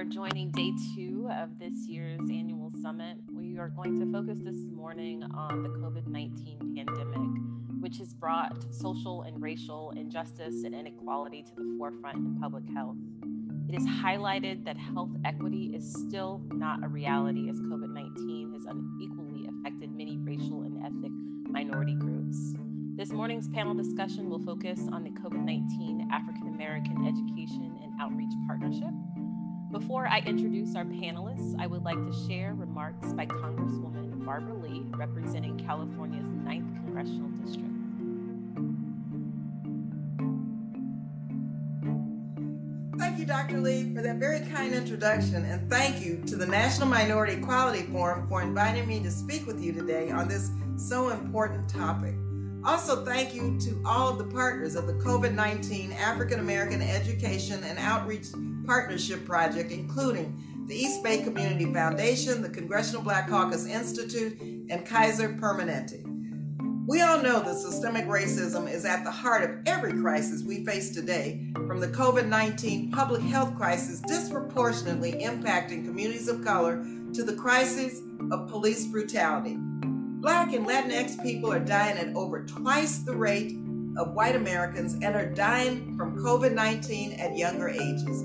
are joining day two of this year's annual summit. We are going to focus this morning on the COVID 19 pandemic, which has brought social and racial injustice and inequality to the forefront in public health. It is highlighted that health equity is still not a reality as COVID 19 has unequally affected many racial and ethnic minority groups. This morning's panel discussion will focus on the COVID 19 African American Education and Outreach Partnership. Before I introduce our panelists, I would like to share remarks by Congresswoman Barbara Lee, representing California's 9th Congressional District. Thank you, Dr. Lee, for that very kind introduction, and thank you to the National Minority Quality Forum for inviting me to speak with you today on this so important topic. Also, thank you to all of the partners of the COVID 19 African American Education and Outreach Partnership Project, including the East Bay Community Foundation, the Congressional Black Caucus Institute, and Kaiser Permanente. We all know that systemic racism is at the heart of every crisis we face today, from the COVID 19 public health crisis disproportionately impacting communities of color to the crisis of police brutality. Black and Latinx people are dying at over twice the rate of white Americans and are dying from COVID 19 at younger ages.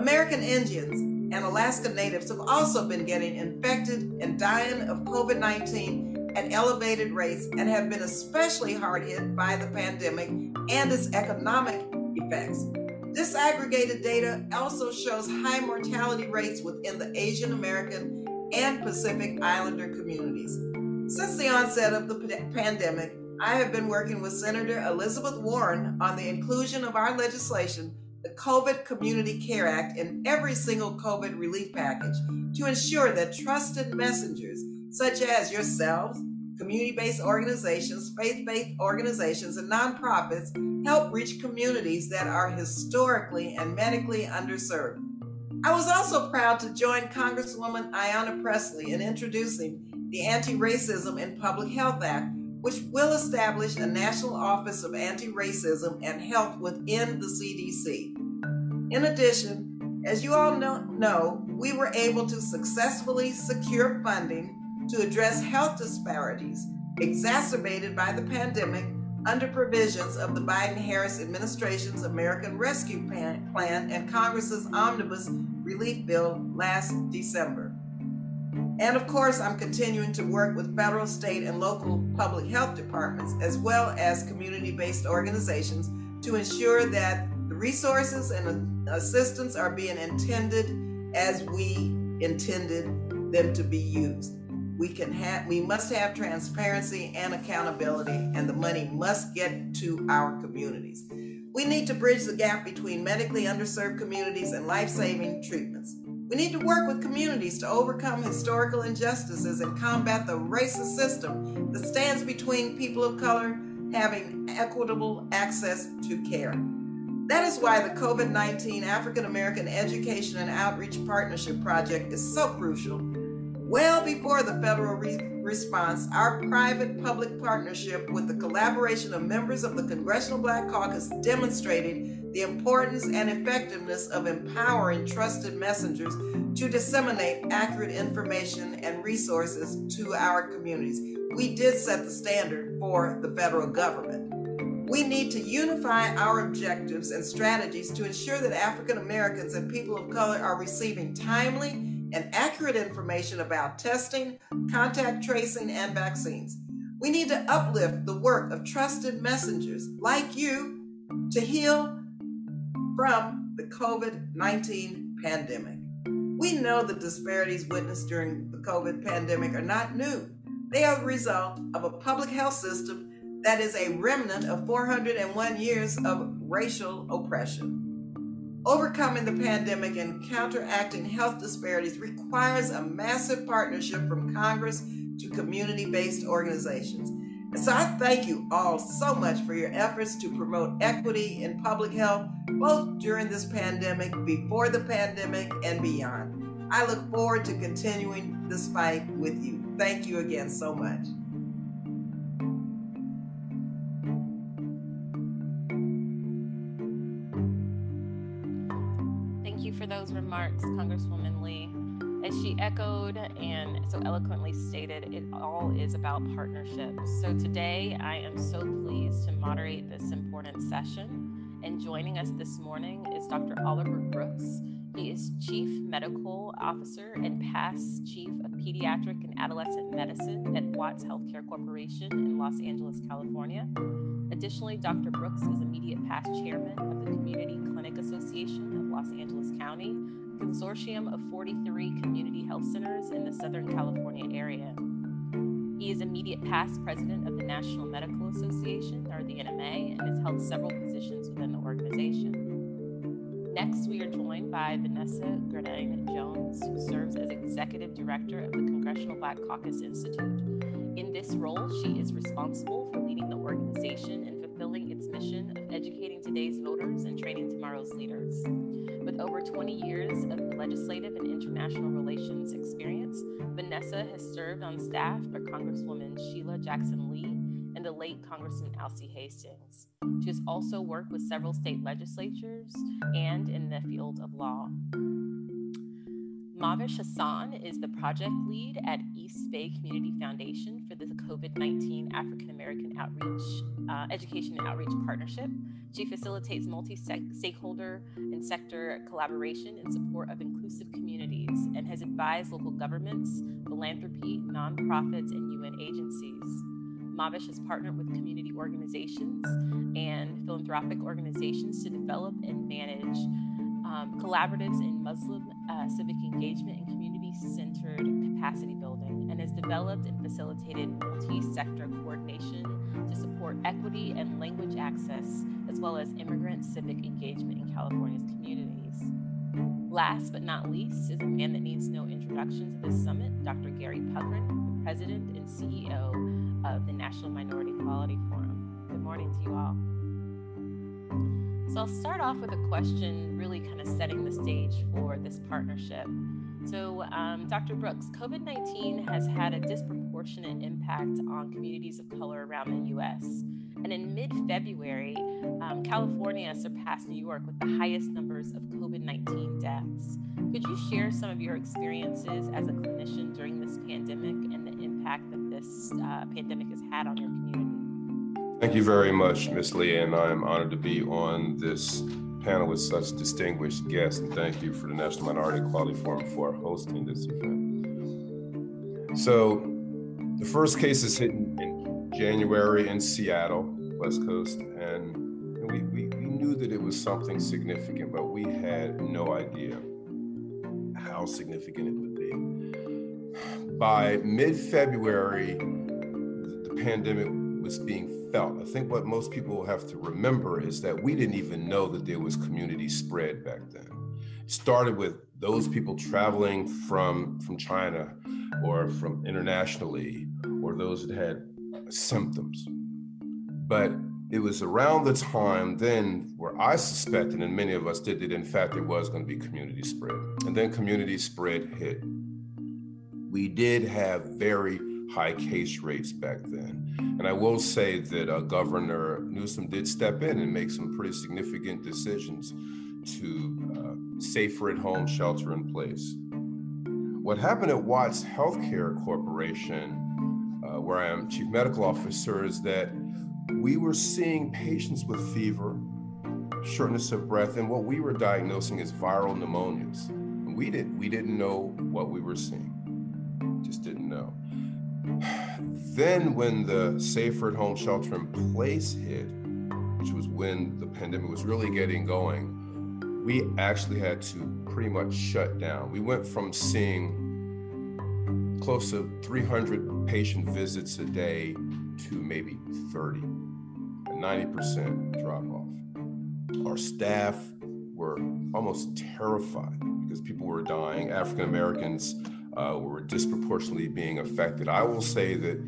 American Indians and Alaska Natives have also been getting infected and dying of COVID 19 at elevated rates and have been especially hard hit by the pandemic and its economic effects. Disaggregated data also shows high mortality rates within the Asian American and Pacific Islander communities. Since the onset of the pandemic, I have been working with Senator Elizabeth Warren on the inclusion of our legislation, the COVID Community Care Act, in every single COVID relief package to ensure that trusted messengers, such as yourselves, community based organizations, faith based organizations, and nonprofits, help reach communities that are historically and medically underserved. I was also proud to join Congresswoman Ayanna Pressley in introducing the Anti Racism in Public Health Act, which will establish a national office of anti racism and health within the CDC. In addition, as you all know, we were able to successfully secure funding to address health disparities exacerbated by the pandemic under provisions of the Biden Harris administration's American Rescue Plan and Congress's Omnibus Relief Bill last December. And of course, I'm continuing to work with federal, state, and local public health departments, as well as community based organizations, to ensure that the resources and assistance are being intended as we intended them to be used. We can have we must have transparency and accountability and the money must get to our communities. We need to bridge the gap between medically underserved communities and life-saving treatments. We need to work with communities to overcome historical injustices and combat the racist system that stands between people of color having equitable access to care. That is why the COVID 19 African American Education and Outreach Partnership Project is so crucial. Well before the federal re- response, our private public partnership with the collaboration of members of the Congressional Black Caucus demonstrated the importance and effectiveness of empowering trusted messengers to disseminate accurate information and resources to our communities. We did set the standard for the federal government. We need to unify our objectives and strategies to ensure that African Americans and people of color are receiving timely and accurate information about testing, contact tracing, and vaccines. We need to uplift the work of trusted messengers like you to heal from the COVID 19 pandemic. We know the disparities witnessed during the COVID pandemic are not new. They are the result of a public health system that is a remnant of 401 years of racial oppression. Overcoming the pandemic and counteracting health disparities requires a massive partnership from Congress to community based organizations. So I thank you all so much for your efforts to promote equity in public health, both during this pandemic, before the pandemic, and beyond. I look forward to continuing this fight with you. Thank you again so much. Thank you for those remarks, Congresswoman Lee. As she echoed and so eloquently stated, it all is about partnerships. So today I am so pleased to moderate this important session. And joining us this morning is Dr. Oliver Brooks. He is Chief Medical Officer and past Chief of Pediatric and Adolescent Medicine at Watts Healthcare Corporation in Los Angeles, California. Additionally, Dr. Brooks is immediate past chairman of the Community Clinic Association of Los Angeles County, consortium of 43 community health centers in the Southern California area. He is immediate past president of the National Medical Association, or the NMA, and has held several positions within the organization. Next, we are joined by Vanessa Griddine Jones, who serves as executive director of the Congressional Black Caucus Institute. In this role, she is responsible for leading the organization and fulfilling its mission of educating today's voters and training tomorrow's leaders. With over 20 years of legislative and international relations experience, Vanessa has served on staff for Congresswoman Sheila Jackson Lee and the late Congressman Alcee Hastings. She has also worked with several state legislatures and in the field of law. Mavish Hassan is the project lead at East Bay Community Foundation for the COVID 19 African American Outreach uh, Education and Outreach Partnership. She facilitates multi stakeholder and sector collaboration in support of inclusive communities and has advised local governments, philanthropy, nonprofits, and UN agencies. Mavish has partnered with community organizations and philanthropic organizations to develop and manage um, collaboratives in Muslim uh, civic engagement and community centered capacity building, and has developed and facilitated multi sector coordination to support equity and language access, as well as immigrant civic engagement in California's communities. Last but not least is a man that needs no introduction to this summit, Dr. Gary Puckrein, president and CEO of the National Minority Quality Forum. Good morning to you all. So I'll start off with a question, really kind of setting the stage for this partnership. So, um, Dr. Brooks, COVID 19 has had a disproportionate impact on communities of color around the US. And in mid February, um, California surpassed New York with the highest numbers of COVID 19 deaths. Could you share some of your experiences as a clinician during this pandemic and the impact that this uh, pandemic has had on your community? Thank you very much, Ms. Lee, and I'm honored to be on this panel with such distinguished guests. And thank you for the National Minority Quality Forum for hosting this event. So, the first case is hit in January in Seattle, West Coast, and we, we, we knew that it was something significant, but we had no idea how significant it would be. By mid February, the pandemic was being felt. I think what most people have to remember is that we didn't even know that there was community spread back then. It started with those people traveling from from China or from internationally or those that had symptoms. But it was around the time then where I suspected, and many of us did, that in fact there was going to be community spread. And then community spread hit. We did have very high case rates back then. And I will say that uh, Governor Newsom did step in and make some pretty significant decisions to uh, safer at home shelter in place. What happened at Watts Healthcare Corporation, uh, where I am chief medical officer, is that we were seeing patients with fever, shortness of breath, and what we were diagnosing as viral pneumonias. And we didn't we didn't know what we were seeing. Just didn't know. Then, when the safer at home shelter in place hit, which was when the pandemic was really getting going, we actually had to pretty much shut down. We went from seeing close to 300 patient visits a day to maybe 30, a 90% drop off. Our staff were almost terrified because people were dying. African Americans uh, were disproportionately being affected. I will say that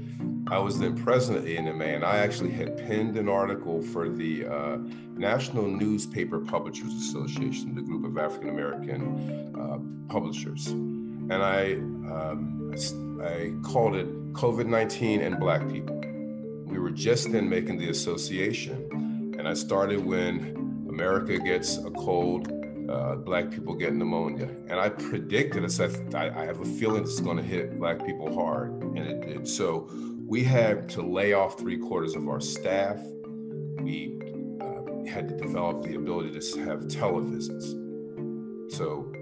I was then president of ANMA, and I actually had penned an article for the uh, National Newspaper Publishers Association, the group of African American uh, publishers, and I um, I called it COVID nineteen and Black people. We were just then making the association, and I started when America gets a cold uh, black people get pneumonia. And I predicted, I said, I, I have a feeling it's going to hit black people hard. And it did. So we had to lay off three quarters of our staff. We uh, had to develop the ability to have televisits. So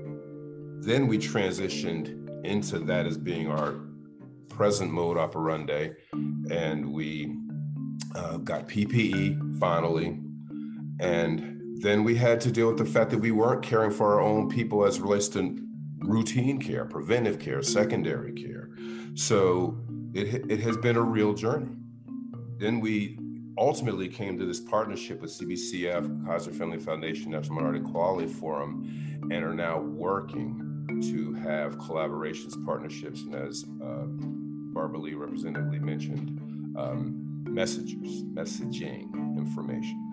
then we transitioned into that as being our present mode operandi. And we uh, got PPE finally. And then we had to deal with the fact that we weren't caring for our own people as relates to routine care, preventive care, secondary care. So it, it has been a real journey. Then we ultimately came to this partnership with CBCF, Kaiser Family Foundation, National Minority Equality Forum, and are now working to have collaborations, partnerships, and as uh, Barbara Lee representatively mentioned, um, messengers, messaging information.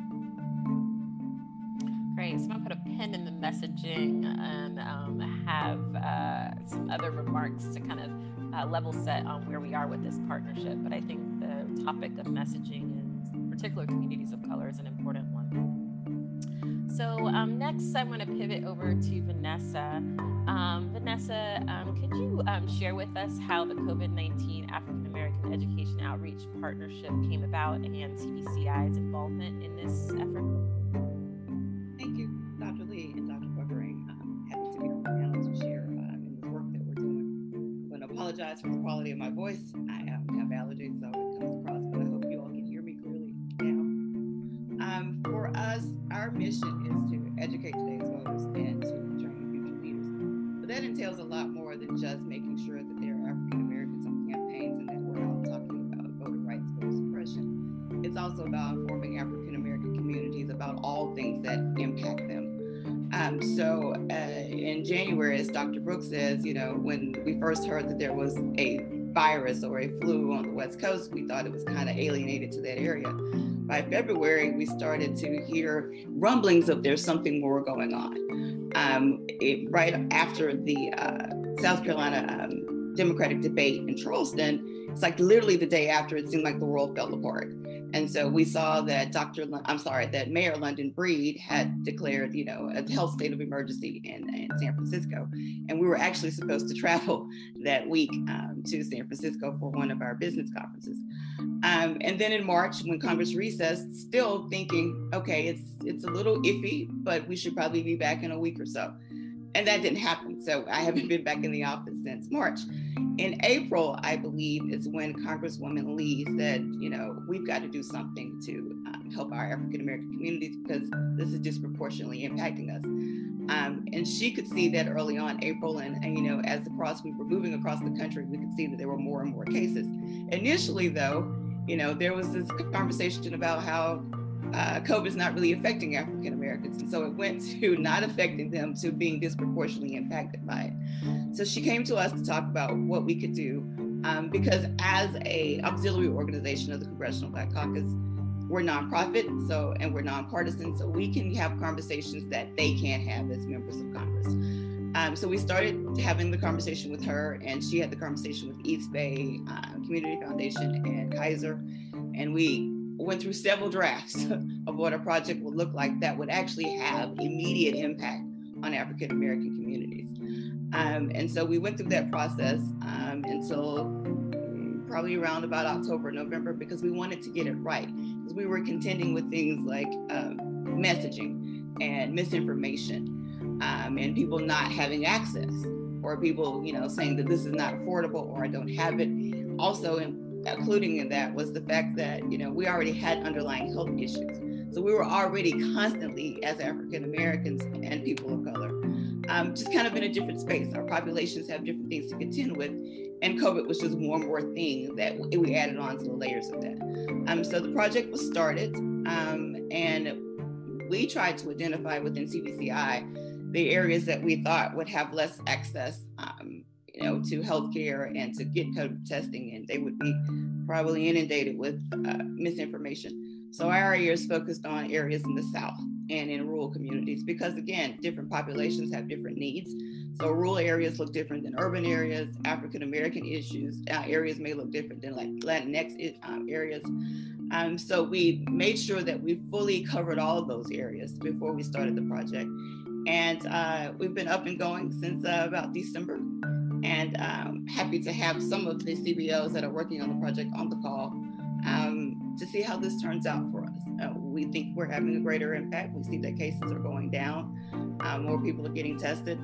Great. So I'm going to put a pin in the messaging and um, have uh, some other remarks to kind of uh, level set on where we are with this partnership. But I think the topic of messaging in particular communities of color is an important one. So um, next, I want to pivot over to Vanessa. Um, Vanessa, um, could you um, share with us how the COVID 19 African American Education Outreach Partnership came about and CBCI's involvement in this effort? Apologize for the quality of my voice. I have allergies, so it comes across, but I hope you all can hear me clearly now. Um, for us, our mission is to educate today's voters and to train future leaders. But that entails a lot more than just making sure that there are African Americans on campaigns and that we're all talking about voter rights, voter suppression. It's also about informing African American communities about all things that January, as Dr. Brooks says, you know, when we first heard that there was a virus or a flu on the West Coast, we thought it was kind of alienated to that area. By February, we started to hear rumblings of there's something more going on. Um, it, right after the uh, South Carolina um, Democratic debate in Charleston, it's like literally the day after, it seemed like the world fell apart. And so we saw that Dr. L- I'm sorry, that Mayor London Breed had declared, you know, a health state of emergency in, in San Francisco. And we were actually supposed to travel that week um, to San Francisco for one of our business conferences. Um, and then in March, when Congress recessed, still thinking, okay, it's it's a little iffy, but we should probably be back in a week or so. And that didn't happen. So I haven't been back in the office since March. In April, I believe, is when Congresswoman Lee said, you know, we've got to do something to um, help our African American communities because this is disproportionately impacting us. Um, and she could see that early on, April, and, and, you know, as across we were moving across the country, we could see that there were more and more cases. Initially, though, you know, there was this conversation about how uh, COVID is not really affecting African Americans. And so it went to not affecting them to being disproportionately impacted by it. So she came to us to talk about what we could do um, because as a auxiliary organization of the Congressional Black Caucus, we're nonprofit, so and we're nonpartisan, so we can have conversations that they can't have as members of Congress. Um, so we started having the conversation with her, and she had the conversation with East Bay uh, Community Foundation and Kaiser, and we went through several drafts of what a project would look like that would actually have immediate impact on African American communities. Um, and so we went through that process um, until probably around about October, November, because we wanted to get it right. Because we were contending with things like um, messaging and misinformation um, and people not having access or people, you know, saying that this is not affordable or I don't have it. Also, including in that was the fact that you know we already had underlying health issues. So we were already constantly as african americans and people of color um, just kind of in a different space. Our populations have different things to contend with and covid was just one more thing that we added on to the layers of that. Um, so the project was started um, and we tried to identify within cbci the areas that we thought would have less access um, you know, to healthcare and to get COVID testing, and they would be probably inundated with uh, misinformation. So our area is focused on areas in the South and in rural communities because, again, different populations have different needs. So rural areas look different than urban areas. African American issues uh, areas may look different than like Latinx um, areas. Um, so we made sure that we fully covered all of those areas before we started the project. And uh, we've been up and going since uh, about December. And um, happy to have some of the CBOs that are working on the project on the call um, to see how this turns out for us. Uh, we think we're having a greater impact. We see that cases are going down, uh, more people are getting tested.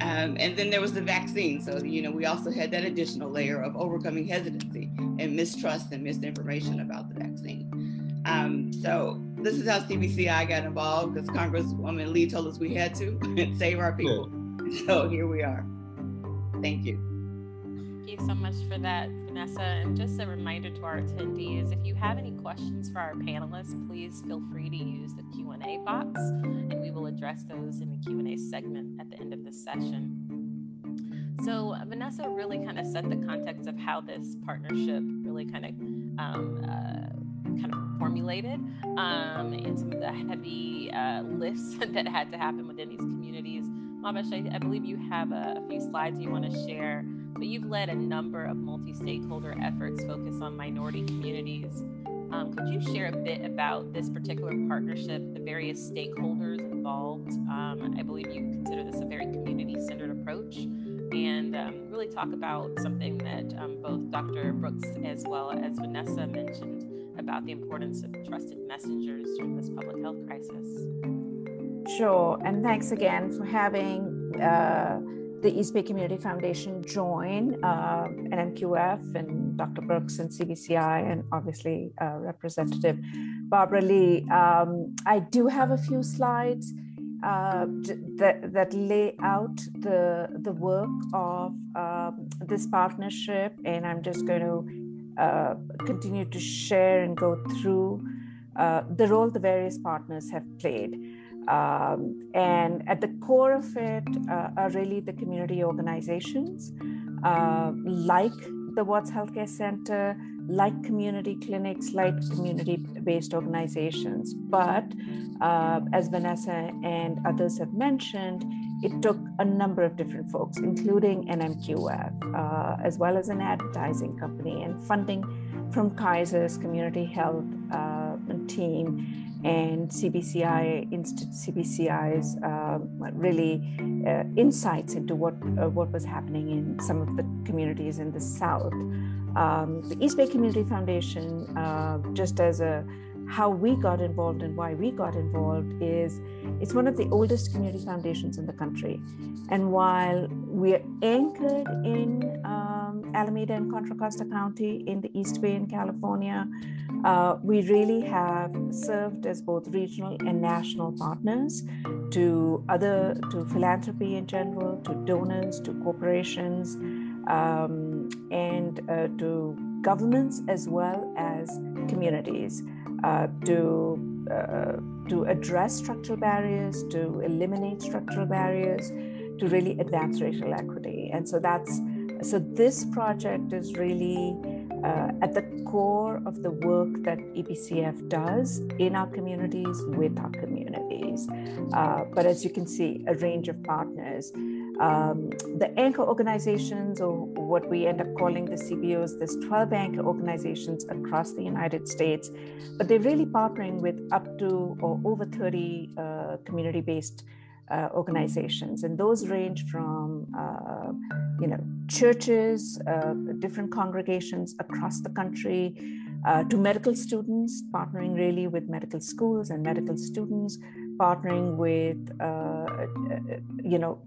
Um, and then there was the vaccine. So, you know, we also had that additional layer of overcoming hesitancy and mistrust and misinformation about the vaccine. Um, so, this is how CBCI got involved because Congresswoman Lee told us we had to save our people. So, here we are. Thank you. Thank you so much for that, Vanessa. And just a reminder to our attendees, if you have any questions for our panelists, please feel free to use the Q&A box and we will address those in the Q&A segment at the end of the session. So Vanessa really kind of set the context of how this partnership really kind of um, uh, kind of formulated um, and some of the heavy uh, lifts that had to happen within these communities. Mahvesh, I, I believe you have a, a few slides you want to share but you've led a number of multi stakeholder efforts focused on minority communities. Um, could you share a bit about this particular partnership, the various stakeholders involved? Um, I believe you consider this a very community centered approach, and um, really talk about something that um, both Dr. Brooks as well as Vanessa mentioned about the importance of trusted messengers during this public health crisis. Sure, and thanks again for having. Uh, the East Bay Community Foundation join uh, NMQF and Dr. Brooks and CBCI, and obviously uh, Representative Barbara Lee. Um, I do have a few slides uh, that, that lay out the, the work of um, this partnership, and I'm just going to uh, continue to share and go through uh, the role the various partners have played. Um, and at the core of it uh, are really the community organizations uh, like the Watts Healthcare Center, like community clinics, like community based organizations. But uh, as Vanessa and others have mentioned, it took a number of different folks, including NMQF, uh, as well as an advertising company and funding from Kaiser's community health uh, team and CBCI, CBCI's uh, really uh, insights into what uh, what was happening in some of the communities in the South. Um, the East Bay Community Foundation, uh, just as a how we got involved and why we got involved is it's one of the oldest community foundations in the country. And while we're anchored in um, Alameda and Contra Costa County in the East Bay in California, uh, we really have served as both regional and national partners to other, to philanthropy in general, to donors, to corporations, um, and uh, to governments as well as communities uh, to, uh, to address structural barriers, to eliminate structural barriers, to really advance racial equity. And so that's so this project is really uh, at the core of the work that EBCF does in our communities with our communities. Uh, but as you can see, a range of partners. Um, the anchor organizations, or what we end up calling the CBOs, there's 12 anchor organizations across the United States, but they're really partnering with up to or over 30 uh, community based uh, organizations, and those range from uh, you know churches, uh, different congregations across the country, uh, to medical students, partnering really with medical schools and medical students, partnering with uh, you know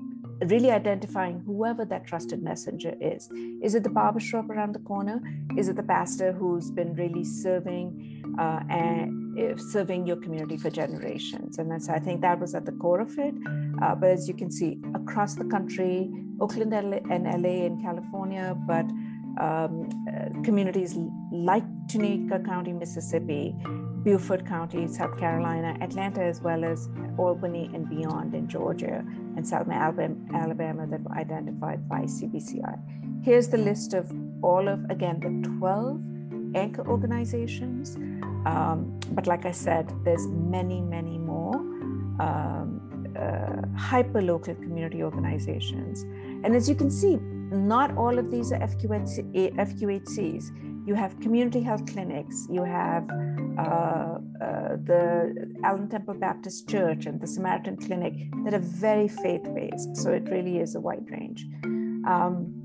really identifying whoever that trusted messenger is. Is it the barbershop around the corner? Is it the pastor who's been really serving uh, and uh, serving your community for generations? And that's, I think that was at the core of it. Uh, but as you can see, across the country, Oakland and LA in California, but um, uh, communities like Tunica County, Mississippi, Beaufort County, South Carolina, Atlanta, as well as Albany and beyond in Georgia and Selma, Alabama, that were identified by CBCI. Here's the list of all of, again, the 12 anchor organizations. Um, but like I said, there's many, many more um, uh, hyper local community organizations. And as you can see, not all of these are FQHC, FQHCs. You have community health clinics, you have uh, uh, the Allen Temple Baptist Church and the Samaritan Clinic that are very faith based. So it really is a wide range. Um,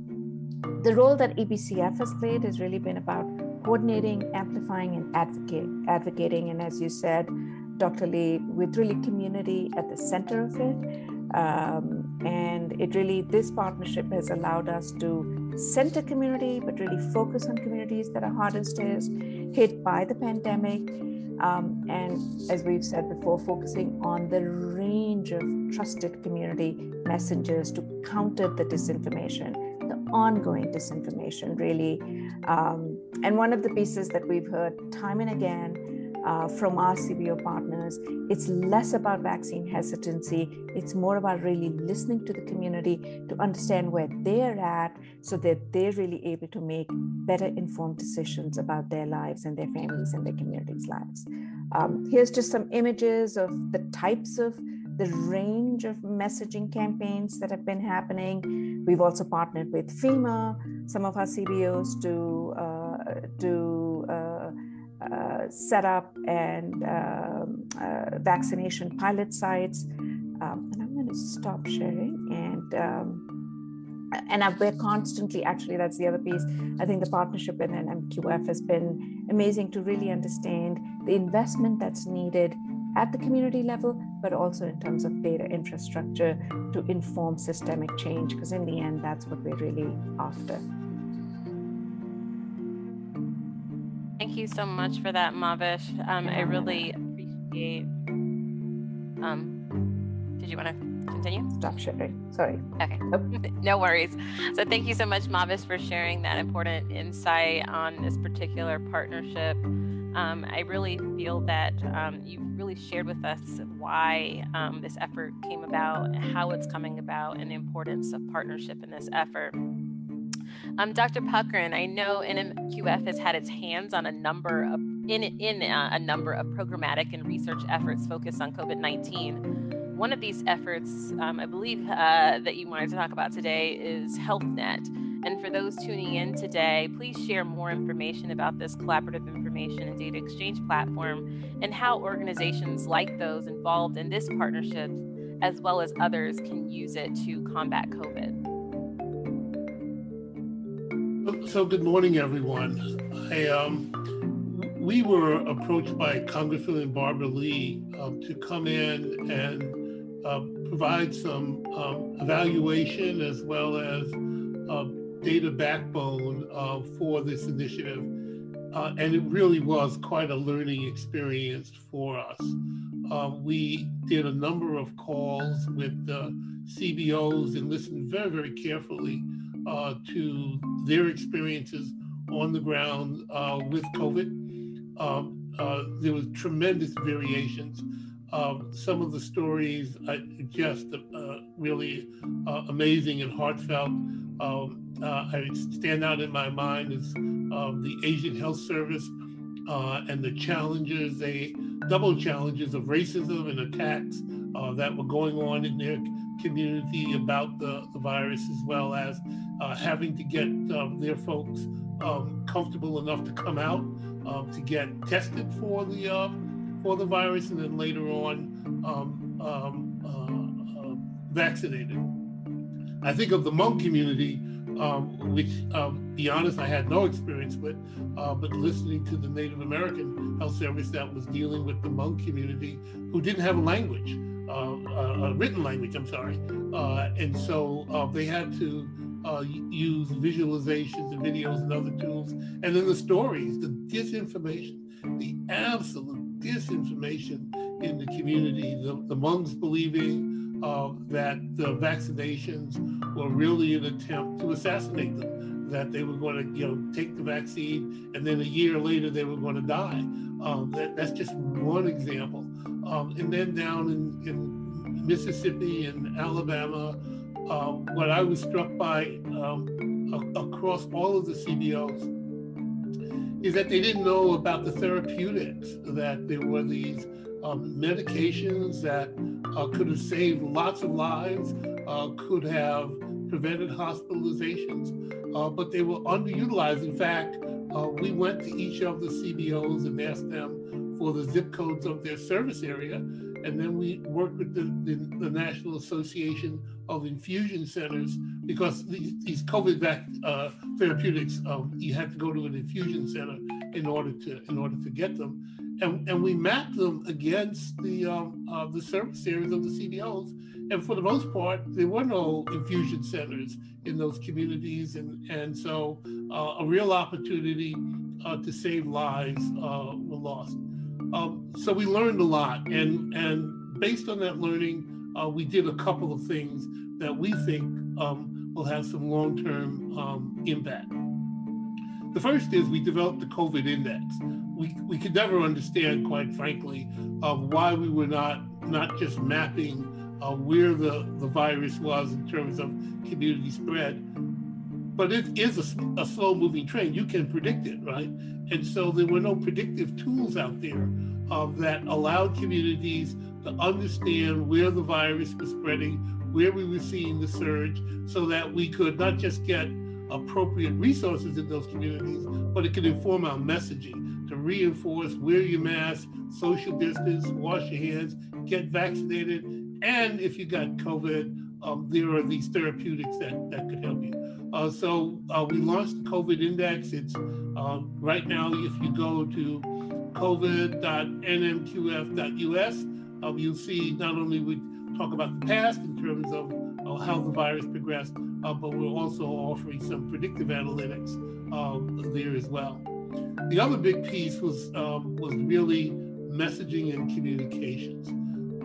the role that EBCF has played has really been about coordinating, amplifying, and advocate, advocating. And as you said, Dr. Lee, with really community at the center of it. Um, and it really, this partnership has allowed us to center community, but really focus on communities that are hardest hit by the pandemic. Um, and as we've said before, focusing on the range of trusted community messengers to counter the disinformation, ongoing disinformation, really. Um, and one of the pieces that we've heard time and again uh, from our CBO partners. It's less about vaccine hesitancy, it's more about really listening to the community to understand where they're at so that they're really able to make better informed decisions about their lives and their families and their communities' lives. Um, here's just some images of the types of the range of messaging campaigns that have been happening. We've also partnered with FEMA, some of our CBOs to uh, to uh, uh, set up and um, uh, vaccination pilot sites. Um, and I'm going to stop sharing and. Um, and we're constantly actually that's the other piece i think the partnership with NMQF has been amazing to really understand the investment that's needed at the community level but also in terms of data infrastructure to inform systemic change because in the end that's what we're really after Thank you so much for that, Mavish. Um, I really appreciate. Um, did you want to continue? Stop sharing. Sorry. Okay. no worries. So thank you so much, Mavish, for sharing that important insight on this particular partnership. Um, I really feel that um, you really shared with us why um, this effort came about, how it's coming about, and the importance of partnership in this effort. Um, Dr. Puckrein, I know NMQF has had its hands on a number of in in uh, a number of programmatic and research efforts focused on COVID nineteen. One of these efforts, um, I believe, uh, that you wanted to talk about today is HealthNet. And for those tuning in today, please share more information about this collaborative information and data exchange platform and how organizations like those involved in this partnership, as well as others, can use it to combat COVID. So good morning, everyone. I, um, we were approached by Congresswoman Barbara Lee um, to come in and uh, provide some um, evaluation as well as uh, data backbone uh, for this initiative. Uh, and it really was quite a learning experience for us. Um, we did a number of calls with the CBOs and listened very, very carefully uh, to their experiences on the ground uh, with COVID. Um, uh, there was tremendous variations. Um, some of the stories are just uh, really uh, amazing and heartfelt. Um, I stand out in my mind is the Asian Health Service and the challenges, they double challenges of racism and attacks that were going on in their community about the, the virus, as well as uh, having to get um, their folks um, comfortable enough to come out um, to get tested for the uh, for the virus, and then later on um, um, uh, uh, vaccinated. I think of the Hmong community, um, which, be honest, I had no experience with, uh, but listening to the Native American Health Service that was dealing with the Hmong community who didn't have a language. Uh, a written language, I'm sorry. Uh, and so uh, they had to use visualizations and videos and other tools. And then the stories, the disinformation, the absolute disinformation in the community, the, the Hmongs believing uh, that the vaccinations were really an attempt to assassinate them, that they were going to, you know, take the vaccine and then a year later they were going to die. Um, that, that's just one example. Um, and then down in, in Mississippi and Alabama, uh, what I was struck by um, a- across all of the CBOs is that they didn't know about the therapeutics, that there were these um, medications that uh, could have saved lots of lives, uh, could have prevented hospitalizations, uh, but they were underutilized. In fact, uh, we went to each of the CBOs and asked them for the zip codes of their service area. And then we worked with the, the, the National Association of Infusion Centers because these, these COVID back, uh, therapeutics, um, you have to go to an infusion center in order to in order to get them. And, and we mapped them against the um, uh, the service areas of the CBOs. And for the most part, there were no infusion centers in those communities, and and so uh, a real opportunity uh, to save lives uh, were lost. Um, so we learned a lot, and and based on that learning, uh, we did a couple of things that we think um, will have some long-term um, impact. The first is we developed the COVID index. We, we could never understand, quite frankly, why we were not not just mapping uh, where the, the virus was in terms of community spread, but it is a, a slow moving train. You can predict it, right? And so there were no predictive tools out there uh, that allowed communities to understand where the virus was spreading, where we were seeing the surge, so that we could not just get appropriate resources in those communities, but it could inform our messaging reinforce wear your mask, social distance, wash your hands, get vaccinated, and if you got COVID, um, there are these therapeutics that, that could help you. Uh, so uh, we launched the COVID index. It's uh, right now, if you go to covid.nmqf.us, um, you'll see not only we talk about the past in terms of how the virus progressed, uh, but we're also offering some predictive analytics um, there as well. The other big piece was um, was really messaging and communications.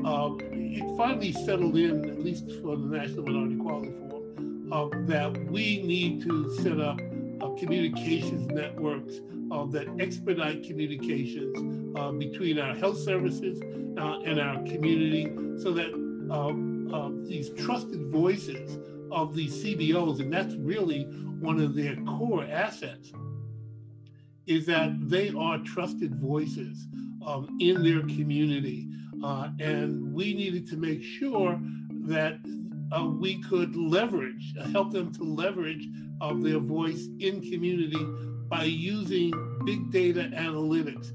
Um, it finally settled in, at least for the National Minority Quality Forum, uh, that we need to set up uh, communications networks uh, that expedite communications uh, between our health services uh, and our community so that um, these trusted voices of these CBOs, and that's really one of their core assets, is that they are trusted voices um, in their community. Uh, and we needed to make sure that uh, we could leverage, help them to leverage uh, their voice in community by using big data analytics.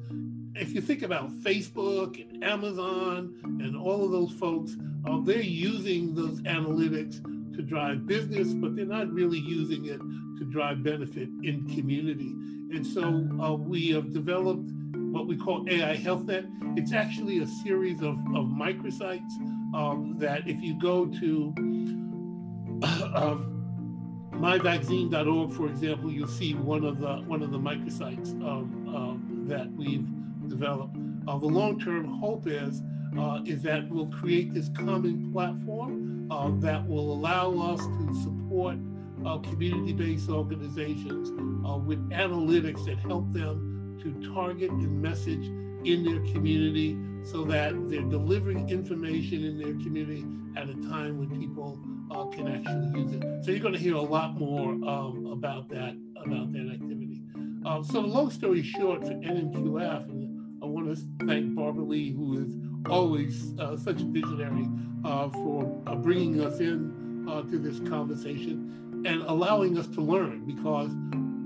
If you think about Facebook and Amazon and all of those folks, uh, they're using those analytics to drive business, but they're not really using it to drive benefit in community. And so uh, we have developed what we call AI HealthNet. It's actually a series of, of microsites um, that if you go to uh, myvaccine.org, for example, you'll see one of the one of the microsites um, um, that we've developed. Uh, the long-term hope is uh, is that we'll create this common platform uh, that will allow us to support uh, community-based organizations uh, with analytics that help them to target and message in their community so that they're delivering information in their community at a time when people uh, can actually use it. So you're going to hear a lot more um, about that about that activity. Uh, so long story short for NMQF, I want to thank Barbara Lee, who is always uh, such a visionary uh, for uh, bringing us in uh, to this conversation and allowing us to learn because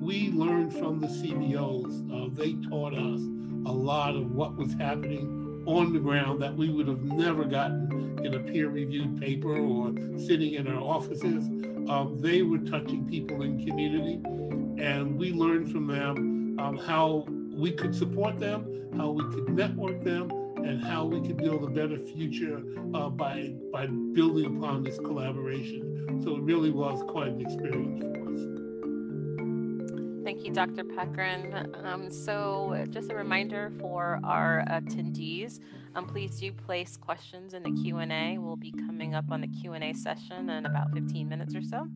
we learned from the CBOs. Uh, they taught us a lot of what was happening on the ground that we would have never gotten in a peer-reviewed paper or sitting in our offices. Um, they were touching people in community, and we learned from them um, how we could support them, how we could network them, and how we can build a better future uh, by by building upon this collaboration. So it really was quite an experience for us. Thank you, Dr. Puckrein. Um, so just a reminder for our attendees, um, please do place questions in the Q&A. We'll be coming up on the Q&A session in about 15 minutes or so.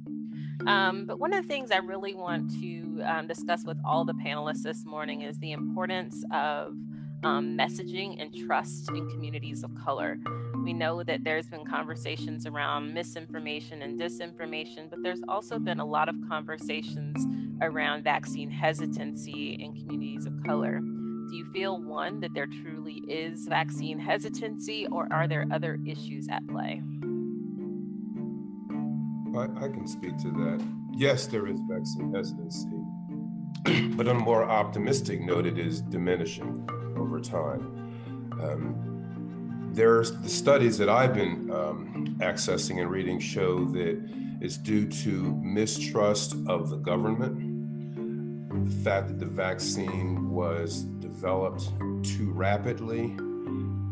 Um, but one of the things I really want to um, discuss with all the panelists this morning is the importance of um, messaging and trust in communities of color. We know that there's been conversations around misinformation and disinformation, but there's also been a lot of conversations around vaccine hesitancy in communities of color. Do you feel one that there truly is vaccine hesitancy, or are there other issues at play? I, I can speak to that. Yes, there is vaccine hesitancy, but on a more optimistic note, it is diminishing. Over time. Um, there's the studies that I've been um, accessing and reading show that it's due to mistrust of the government, the fact that the vaccine was developed too rapidly,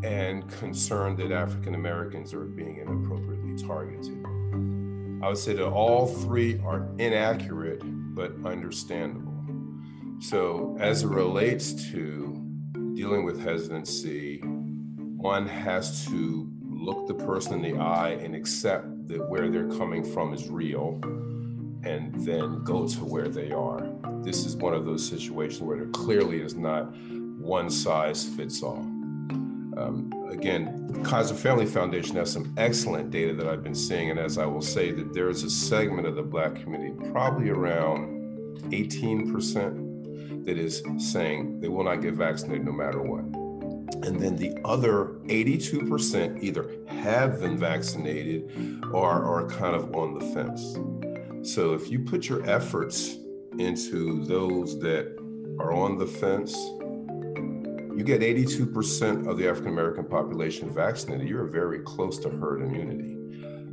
and concern that African Americans are being inappropriately targeted. I would say that all three are inaccurate but understandable. So, as it relates to dealing with hesitancy, one has to look the person in the eye and accept that where they're coming from is real and then go to where they are. This is one of those situations where there clearly is not one size fits all. Um, again, Kaiser Family Foundation has some excellent data that I've been seeing, and as I will say, that there is a segment of the Black community, probably around 18%, that is saying they will not get vaccinated no matter what. And then the other 82% either have been vaccinated or are kind of on the fence. So if you put your efforts into those that are on the fence, you get 82% of the African American population vaccinated, you're very close to herd immunity.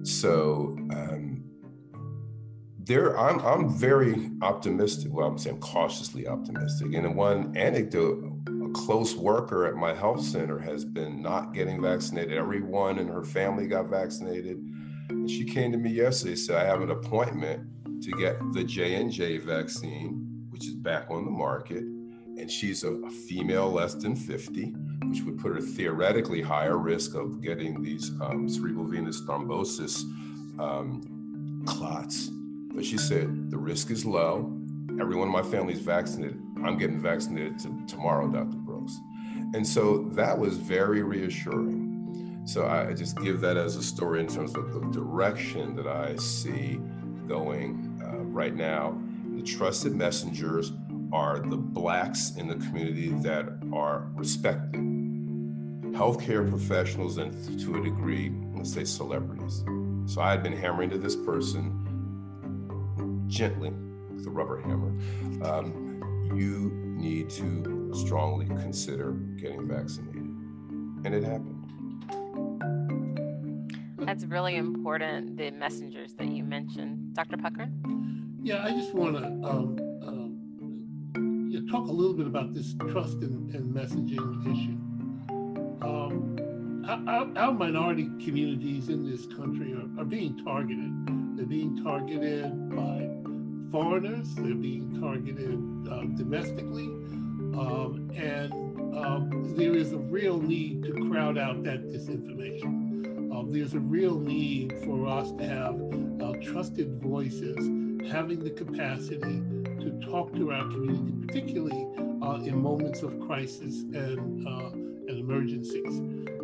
So um, there, I'm, I'm very optimistic. Well, I'm saying cautiously optimistic. And one anecdote, a close worker at my health center has been not getting vaccinated. Everyone in her family got vaccinated. And she came to me yesterday, and said, I have an appointment to get the J&J vaccine, which is back on the market and she's a, a, female less than 50, which would put her theoretically higher risk of getting these um, cerebral venous thrombosis um, clots. But she said, the risk is low. Everyone in my family is vaccinated. I'm getting vaccinated t- tomorrow, Dr. Brooks. And so that was very reassuring. So I just give that as a story in terms of the direction that I see going uh, right now. The trusted messengers are the blacks in the community that are respected, healthcare professionals, and to a degree, let's say celebrities. So I had been hammering to this person gently with a rubber hammer. Um, you need to strongly consider getting vaccinated. And it happened. That's really important, the messengers that you mentioned. Dr. Puckrein? Yeah, I just want to um, you talk a little bit about this trust and, and messaging issue. Um, our, our, minority communities in this country are, are being targeted. They're being targeted by foreigners. They're being targeted uh, domestically. Um, and um, there is a real need to crowd out that disinformation. Um, there's a real need for us to have uh, trusted voices having the capacity to talk to our community, particularly uh, in moments of crisis and, uh, and emergencies.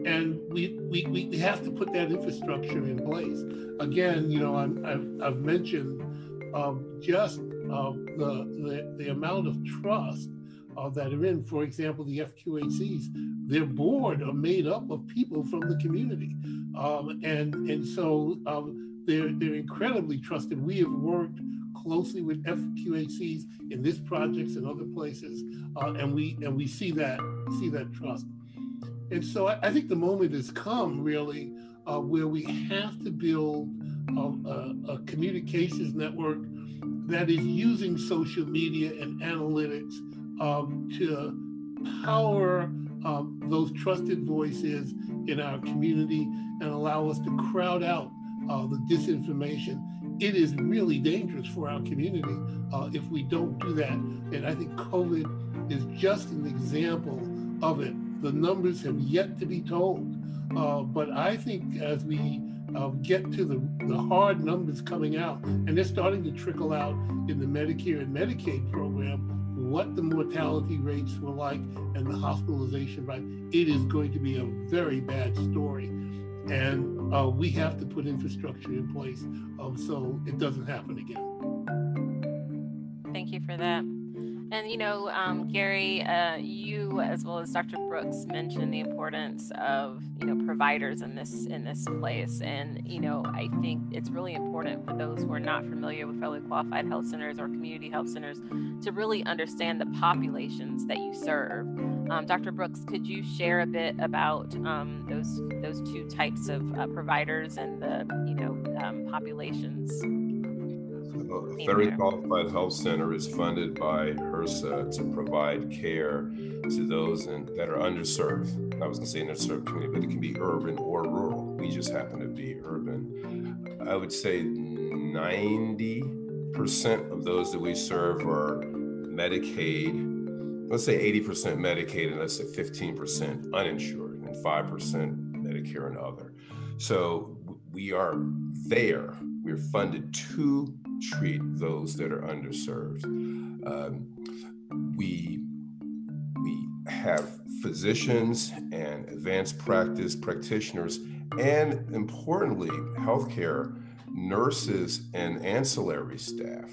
And we, we, we have to put that infrastructure in place. Again, you know, i have I've mentioned um, just uh, the, the, the amount of trust uh, that are in, for example, the FQHCs, their board are made up of people from the community. Um, and, and so um, they're, they're incredibly trusted. We have worked closely with FQHCs in this projects and other places, uh, and we and we see that see that trust. And so I, I think the moment has come really uh, where we have to build um, a, a, communications network that is using social media and analytics um, to power um, those trusted voices in our community and allow us to crowd out uh, the disinformation it is really dangerous for our community uh, if we don't do that. And I think COVID is just an example of it. The numbers have yet to be told. Uh, but I think as we uh, get to the, the hard numbers coming out, and they're starting to trickle out in the Medicare and Medicaid program, what the mortality rates were like and the hospitalization rate, it is going to be a very bad story. And uh, we have to put infrastructure in place um, so it doesn't happen again. Thank you for that. And you know, um, Gary, uh, you as well as Dr. Brooks mentioned the importance of you know providers in this in this place, and you know, I think it's really important for those who are not familiar with federally qualified health centers or community health centers to really understand the populations that you serve Um, Dr. Brooks, could you share a bit about um, those those two types of uh, providers and the you know um, The Federally Qualified Health Center is funded by HRSA to provide care to those in, that are underserved. I was going to say underserved community, but it can be urban or rural. We just happen to be urban. I would say 90% of those that we serve are Medicaid. Let's say 80% Medicaid and let's say 15% uninsured and 5% Medicare and other. So we are there. We're funded to treat those that are underserved. Um, we we have physicians and advanced practice practitioners, and importantly, healthcare nurses and ancillary staff.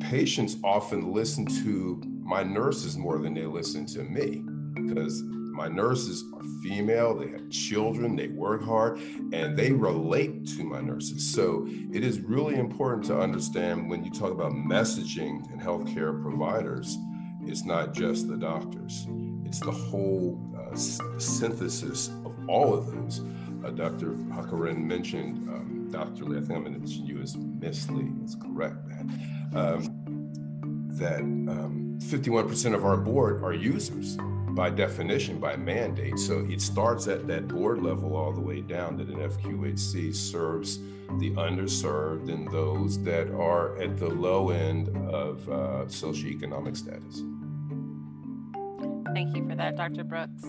Patients often listen to my nurses more than they listen to me because my nurses are female, they have children, they work hard, and they relate to my nurses. So it is really important to understand when you talk about messaging and healthcare providers, it's not just the doctors, it's the whole uh, synthesis of all of those. Uh, Dr. Puckrein mentioned um, Dr. Lee, I think I'm going to mention you as Miss Lee, that's correct, man. Um, that um, 51% of our board are users by definition, by mandate. So it starts at that board level all the way down that an FQHC serves the underserved and those that are at the low end of uh, socioeconomic status. Thank you for that, Dr. Brooks.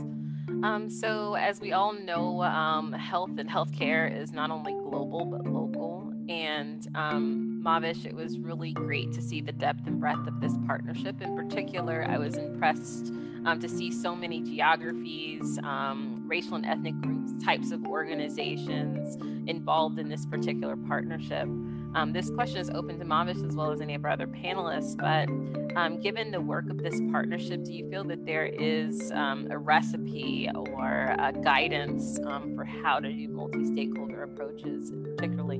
Um, so, as we all know, um, health and healthcare is not only global but local. And um, Mavish, it was really great to see the depth breadth of this partnership. In particular, I was impressed um, to see so many geographies, um, racial and ethnic groups, types of organizations involved in this particular partnership. Um, this question is open to Mavish as well as any of our other panelists, but um, given the work of this partnership, do you feel that there is um, a recipe or a guidance um, for how to do multi stakeholder approaches, particularly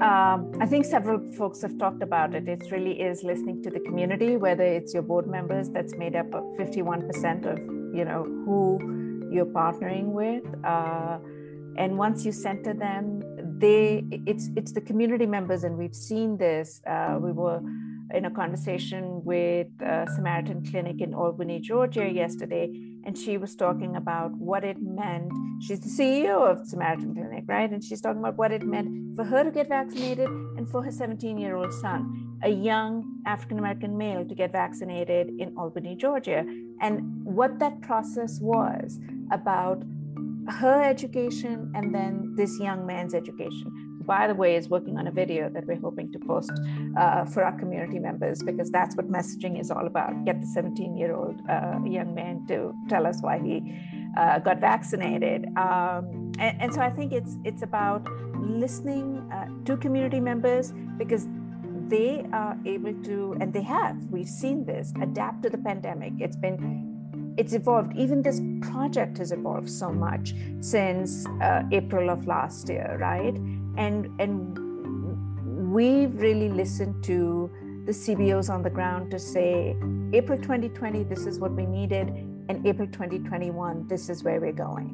Um, I think several folks have talked about it. It really is listening to the community, whether it's your board members that's made up of 51% of you know who you're partnering with, uh, and once you center them, they it's it's the community members, and we've seen this. Uh, we were in a conversation with Samaritan Clinic in Albany, Georgia yesterday, and she was talking about what it meant. She's the CEO of Samaritan Clinic, right? And she's talking about what it meant for her to get vaccinated and for her 17 year old son, a young African American male, to get vaccinated in Albany, Georgia, and what that process was about her education and then this young man's education by the way, is working on a video that we're hoping to post uh, for our community members because that's what messaging is all about. Get the 17 year old uh, young man to tell us why he uh, got vaccinated. Um, and, and, so I think it's, it's about listening uh, to community members because they are able to, and they have, we've seen this, adapt to the pandemic. It's been it's evolved. Even this project has evolved so much since uh, April of last year, right? And and we've really listened to the CBOs on the ground to say April 2020 this is what we needed and April 2021 this is where we're going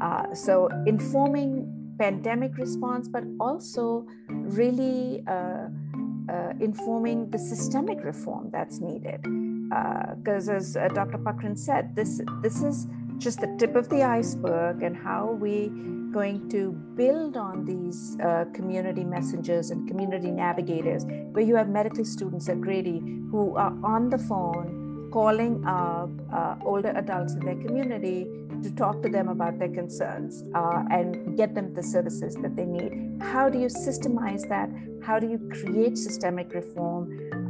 uh, so informing pandemic response but also really uh, uh, informing the systemic reform that's needed because uh, as uh, Dr. Puckrein said this this is just the tip of the iceberg and how we going to build on these uh, community messengers and community navigators, where you have medical students at Grady who are on the phone calling up uh, older adults in their community to talk to them about their concerns uh, and get them the services that they need. How do you systemize that? How do you create systemic reform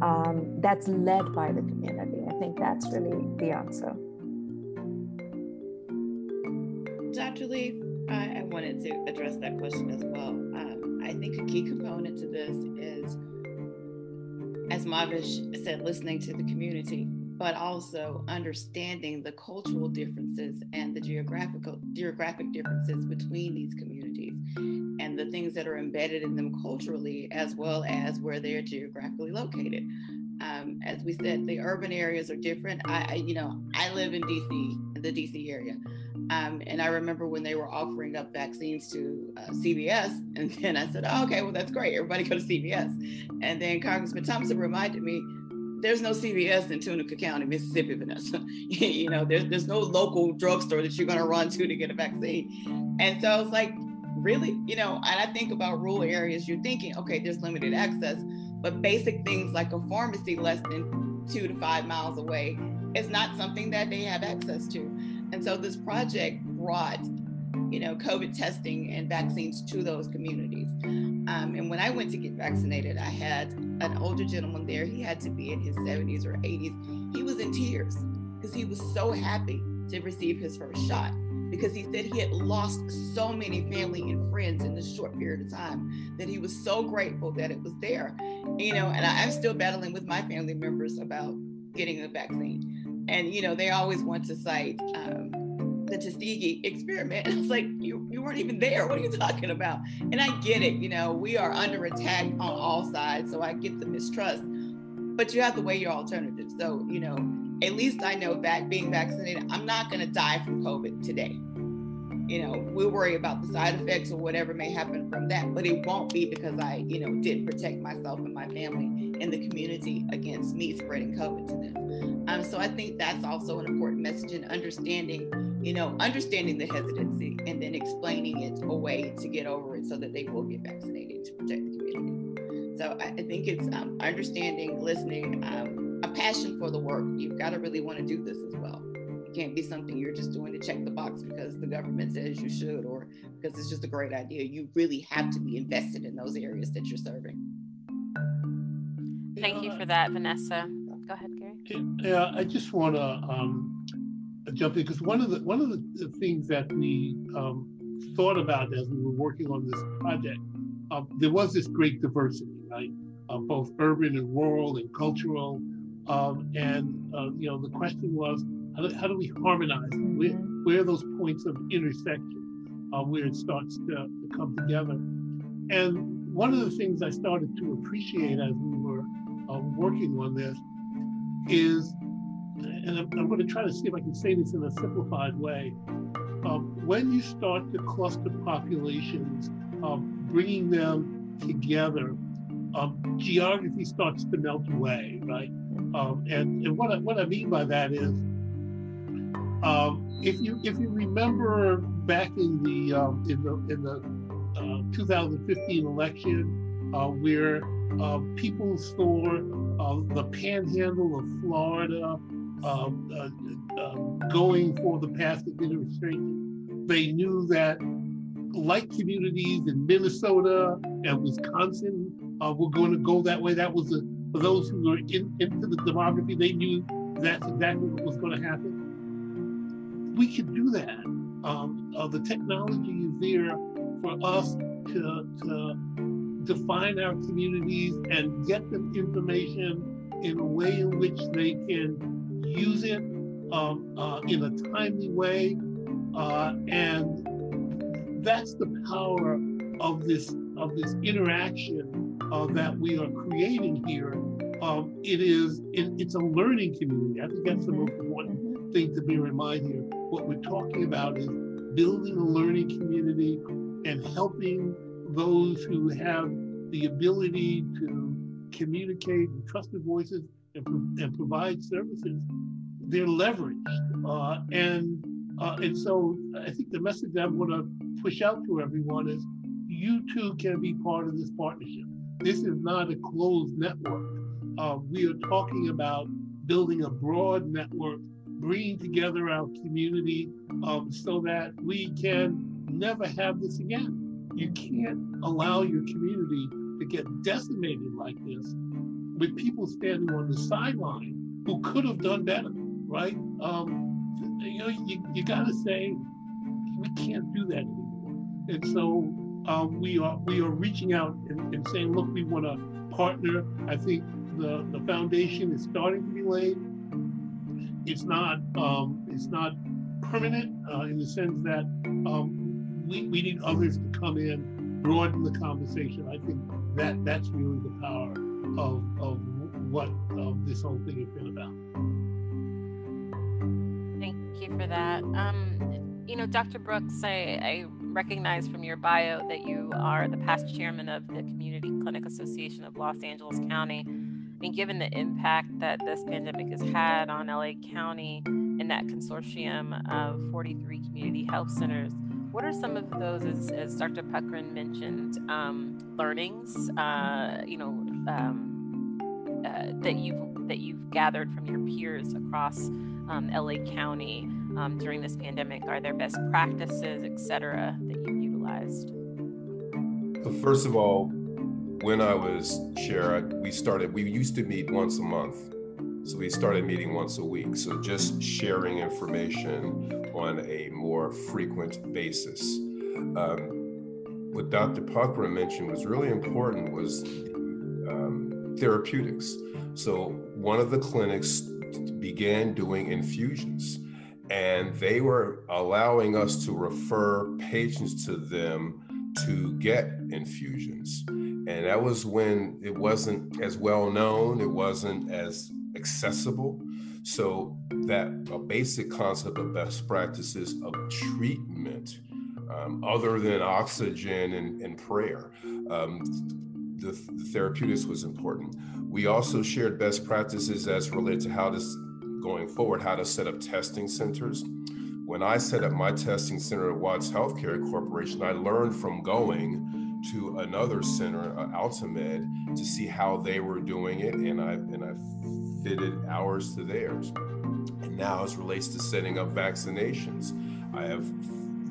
um, that's led by the community? I think that's really the answer. Dr. Lee, I, I, wanted to address that question as well. Um, I think a key component to this is, as Mavish said, listening to the community, but also understanding the cultural differences and the geographical geographic differences between these communities and the things that are embedded in them culturally as well as where they're geographically located. Um, as we said, the urban areas are different. I, I, you know, I live in DC, the DC area. Um, and I remember when they were offering up vaccines to uh, CVS, and then I said, oh, okay, well, that's great. Everybody go to CVS. And then Congressman Thompson reminded me, there's no CVS in Tunica County, Mississippi, Vanessa. you know, there's, there's no local drugstore that you're going to run to to get a vaccine. And so I was like, really? You know, and I think about rural areas, you're thinking, okay, there's limited access, but basic things like a pharmacy less than two to five miles away is not something that they have access to. And so this project brought, you know, COVID testing and vaccines to those communities. Um, and when I went to get vaccinated, I had an older gentleman there. He had to be in his 70s or 80s. He was in tears because he was so happy to receive his first shot because he said he had lost so many family and friends in this short period of time that he was so grateful that it was there. You know, and I, am still battling with my family members about getting the vaccine. And, you know, they always want to cite um, the Tuskegee experiment. And I like, you, you weren't even there. What are you talking about? And I get it. You know, we are under attack on all sides. So I get the mistrust, but you have to weigh your alternatives. So, you know, at least I know that being vaccinated, I'm not going to die from COVID today. You know, we'll worry about the side effects or whatever may happen from that, but it won't be because I, you know, didn't protect myself and my family and the community against me spreading COVID to them. Um, so I think that's also an important message in understanding, you know, understanding the hesitancy and then explaining it a way to get over it so that they will get vaccinated to protect the community. So I, I think it's um, understanding, listening. Um, a passion for the work. You've got to really want to do this as well. It can't be something you're just doing to check the box because the government says you should or because it's just a great idea. You really have to be invested in those areas that you're serving. Thank you for that, Vanessa. Go ahead, Gary. Yeah, I just want to um, jump in because one of the one of the things that we um, thought about as we were working on this project, um, there was this great diversity, right? Uh, both urban and rural and cultural um, and uh, you know, the question was, how do, how do we harmonize? Where, where, are those points of intersection uh, where it starts to, to, come together? And one of the things I started to appreciate as we were uh, working on this is, and I'm, I'm, going to try to see if I can say this in a simplified way. Um, when you start to cluster populations, um, bringing them together, um, geography starts to melt away, right? Um, and and what I, what I mean by that is, um, if you if you remember back in the um, in the in the uh, 2015 election, uh, where uh, people saw uh, the Panhandle of Florida um, uh, uh, going for the path of administration, they knew that like communities in Minnesota and Wisconsin were going to go that way. That was a for those who were in, into the demography, they knew that's exactly what was going to happen. We could do that. Um, uh, the technology is there for us to, to define our communities and get them information in a way in which they can use it um, uh, in a timely way. Uh, and that's the power of this of this interaction uh, that we are creating here, um, it is it, it's a learning community. I think that's the most mm-hmm. important. Thing to be reminded here. What we're talking about is building a learning community and helping those who have the ability to communicate in trusted voices and, and provide services. They're leveraged, uh, and uh, and so I think the message I want to push out to everyone is you too can be part of this partnership. This is not a closed network. Uh, we are talking about building a broad network, bringing together our community um, so that we can never have this again. You can't allow your community to get decimated like this with people standing on the sideline who could have done better, right? Um, you know, you, you got to say, we can't do that anymore. And so um, we are we are reaching out and, and saying, look, we want to partner. I think the the foundation is starting to be laid. It's not um, it's not permanent uh, in the sense that um, we, we need others to come in, broaden the conversation. I think that that's really the power of, of what uh, this whole thing has been about. Thank you for that. Um, you know, Dr. Brooks, I, I recognize from your bio that you are the past chairman of the Community Clinic Association of Los Angeles County. And given the impact that this pandemic has had on LA County and that consortium of 43 community health centers, what are some of those, as, as Dr. Puckrein mentioned, um, learnings, uh, you know, um, uh, that you've that you've gathered from your peers across um, LA County um, during this pandemic? Are there best practices, et cetera, that you've utilized? First of all, when I was chair, we started. We used to meet once a month, so we started meeting once a week. So just sharing information on a more frequent basis. Um, what Dr. Puckrein mentioned was really important was um, therapeutics. So one of the clinics began doing infusions and they were allowing us to refer patients to them to get infusions. And that was when it wasn't as well known, it wasn't as accessible. So that a basic concept of best practices of treatment, um, other than oxygen and, and prayer, um, the, the, therapeutics was important. We also shared best practices as related to how to, going forward, how to set up testing centers. When I set up my testing center at Watts Healthcare Corporation, I learned from going to another center, uh, AltaMed, to see how they were doing it, and I and I fitted ours to theirs. And now, as relates to setting up vaccinations, I have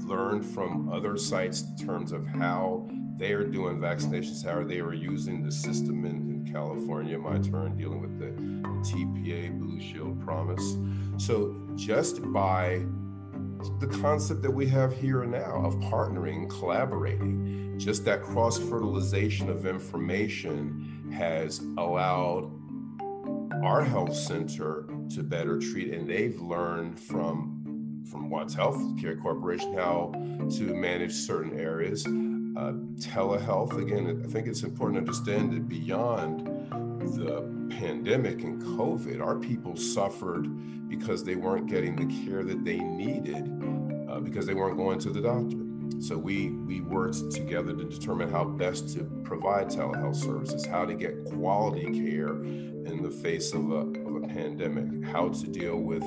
learned from other sites in terms of how they are doing vaccinations, how they are using the system in, in California. My turn dealing with the, the TPA Blue Shield Promise. So, just by the concept that we have here and now of partnering, collaborating, just that cross fertilization of information has allowed our health center to better treat, and they've learned from from Watts Health Care Corporation how to manage certain areas. Uh, telehealth, again, I think it's important to understand that beyond the pandemic and COVID, our people suffered because they weren't getting the care that they needed because they weren't going to the doctor. So we we worked together to determine how best to provide telehealth services, how to get quality care in the face of a, of a pandemic, how to deal with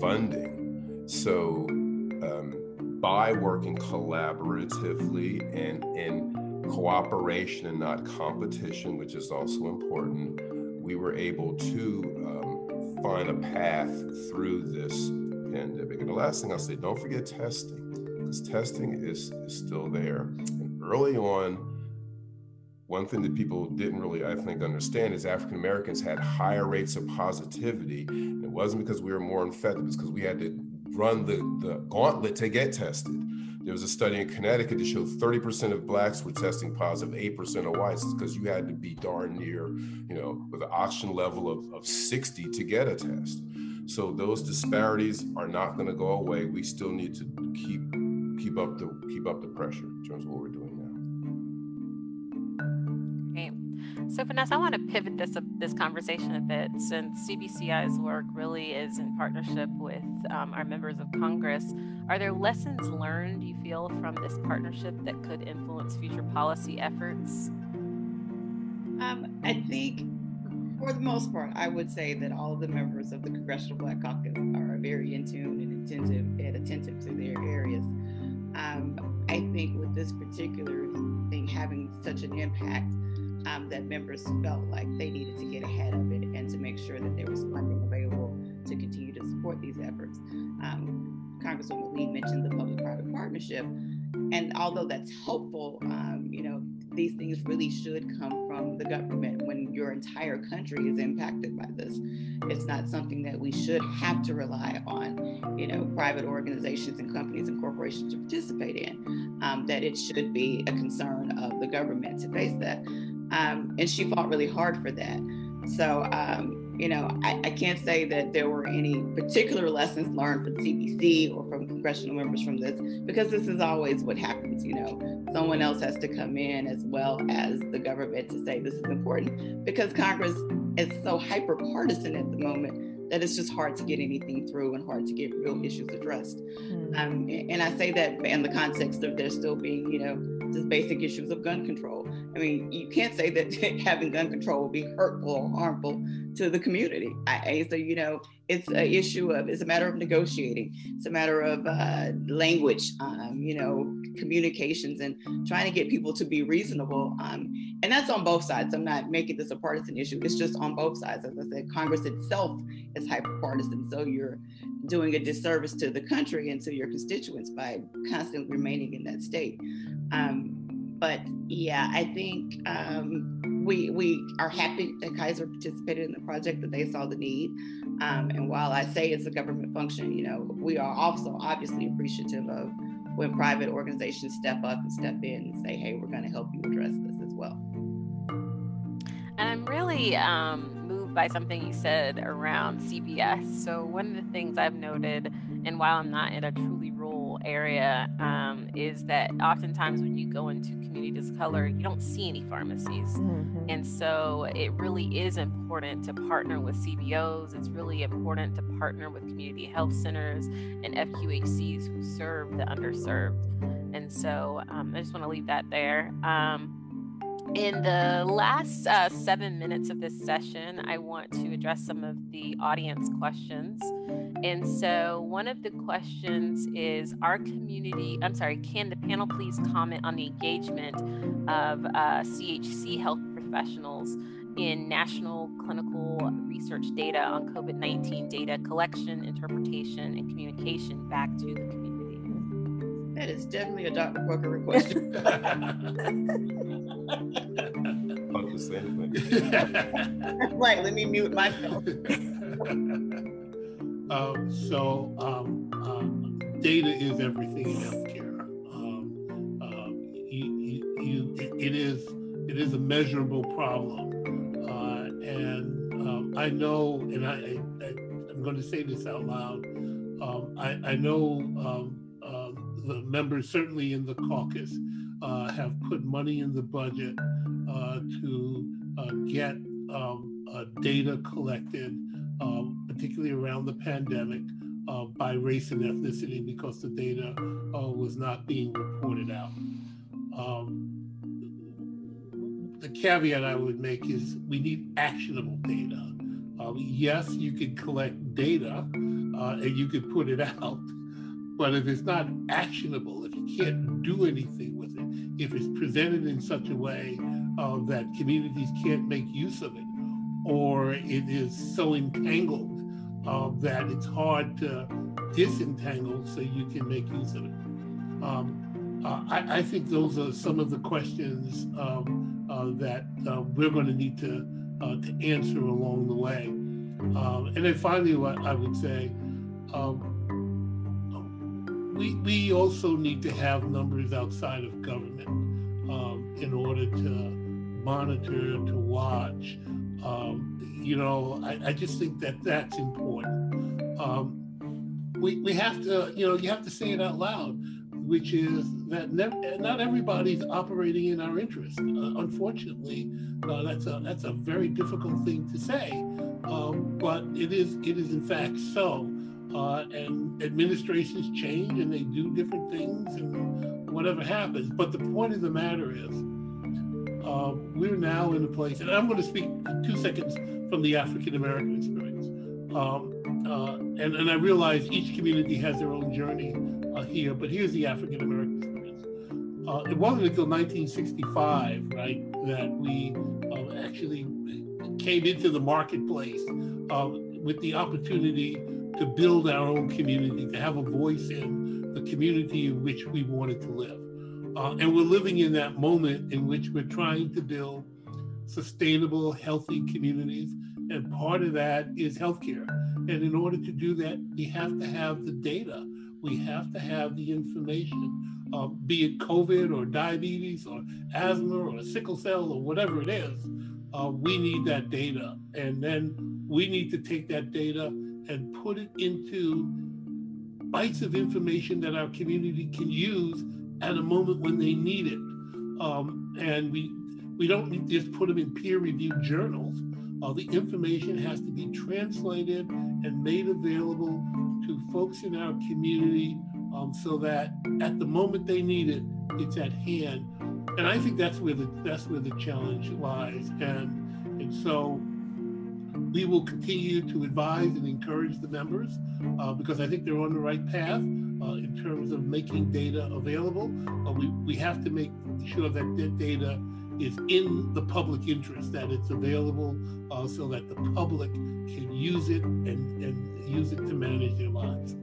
funding. So um, by working collaboratively and in cooperation and not competition, which is also important, we were able to um, find a path through this pandemic. And the last thing I'll say, don't forget testing because testing is, is still there. And early on, one thing that people didn't really, I think, understand is African Americans had higher rates of positivity. And it wasn't because we were more infected, it's because we had to run the, the gauntlet to get tested. There was a study in Connecticut that showed 30% of blacks were testing positive, 8% of whites, because you had to be darn near, you know, with an oxygen level of, of 60 to get a test. So those disparities are not going to go away. We still need to keep keep up the keep up the pressure in terms of what we're doing now. Okay. So Vanessa, I want to pivot this this conversation a bit since CBCI's work really is in partnership with um, our members of Congress. Are there lessons learned you feel from this partnership that could influence future policy efforts? Um, I think for the most part, I would say that all of the members of the Congressional Black Caucus are very in tune and attentive and attentive to their areas. Um, I think with this particular thing having such an impact, um, that members felt like they needed to get ahead of it and to make sure that there was funding available to continue to support these efforts. Um, Congresswoman Lee mentioned the public-private partnership, and although that's helpful. um, these things really should come from the government when your entire country is impacted by this. It's not something that we should have to rely on, you know, private organizations and companies and corporations to participate in. Um, that it should be a concern of the government to face that. Um, and she fought really hard for that. So, um, you know, I, I, can't say that there were any particular lessons learned from CBC or from congressional members from this, because this is always what happens. You know, someone else has to come in as well as the government to say this is important, because Congress is so hyper partisan at the moment that it's just hard to get anything through and hard to get real issues addressed. Mm-hmm. Um, and I say that in the context of there still being, you know, just basic issues of gun control. I mean, you can't say that having gun control will be hurtful or harmful to the community. I, so, you know, it's an issue of, it's a matter of negotiating. It's a matter of uh, language, um, you know, communications and trying to get people to be reasonable. Um, and that's on both sides. I'm not making this a partisan issue. It's just on both sides. As I said, Congress itself is hyper partisan. So you're doing a disservice to the country and to your constituents by constantly remaining in that state. Um, but yeah, I think um, we we are happy that Kaiser participated in the project that they saw the need. Um, and while I say it's a government function, you know, we are also obviously appreciative of when private organizations step up and step in and say, "Hey, we're going to help you address this as well." And I'm really um, moved by something you said around CVS. So one of the things I've noted, and while I'm not in a truly area, um, is that oftentimes when you go into communities of color, you don't see any pharmacies. Mm-hmm. And so it really is important to partner with CBOs. It's really important to partner with community health centers and FQHCs who serve the underserved. And so um, I just want to leave that there. Um, in the last uh, seven minutes of this session, I want to address some of the audience questions. And so, one of the questions is Our community, I'm sorry, can the panel please comment on the engagement of uh, CHC health professionals in national clinical research data on COVID 19 data collection, interpretation, and communication back to the community? That is definitely a Dr. Booker question. right, let me mute myself. um, so, um, um, data is everything in healthcare. Um, um, you, you, it is it is a measurable problem, uh, and um, I know, and I, I, am going to say this out loud. I, I know the members, certainly in the caucus, uh, have put money in the budget uh, to uh, get um, uh, data collected, um, particularly around the pandemic, uh, by race and ethnicity because the data was not being reported out. Um, the caveat I would make is we need actionable data. yes, you can collect data and you can put it out, but if it's not actionable, if you can't do anything with it, if it's presented in such a way uh, that communities can't make use of it, or it is so entangled uh, that it's hard to disentangle so you can make use of it. Um, uh, I, I, think those are some of the questions um, uh, that uh, we're going to need to uh, to answer along the way. Um, and then finally, what I would say, um, we, we also need to have numbers outside of government um, in order to monitor, to watch. Um, you know, I, I, just think that that's important. Um, we, we have to, you know, you have to say it out loud, which is that ne- not everybody's operating in our interest. Uh, unfortunately, uh, that's a that's a very difficult thing to say, um, but it is it is in fact so uh, and administrations change and they do different things and whatever happens. But the point of the matter is, uh, we're now in a place, and I'm going to speak two seconds from the African American experience. Um, uh, and, and I realize each community has their own journey uh, here, but here's the African American experience. Uh, it wasn't until 1965, right, that we uh, actually came into the marketplace with the opportunity to build our own community, to have a voice in the community in which we wanted to live. Uh, and we're living in that moment in which we're trying to build sustainable, healthy communities. And part of that is healthcare. And in order to do that, we have to have the data. We have to have the information, uh, be it COVID or diabetes or asthma or sickle cell or whatever it is. Uh, we need that data. And then we need to take that data and put it into bites of information that our community can use at a moment when they need it. Um, and we we don't need to just put them in peer-reviewed journals. Uh, the information has to be translated and made available to folks in our community um, so that at the moment they need it, it's at hand. And I think that's where the that's where the challenge lies. And and so we will continue to advise and encourage the members uh, because I think they're on the right path uh, in terms of making data available. Uh, we, we have to make sure that that data is in the public interest, that it's available uh, so that the public can use it and, and use it to manage their lives.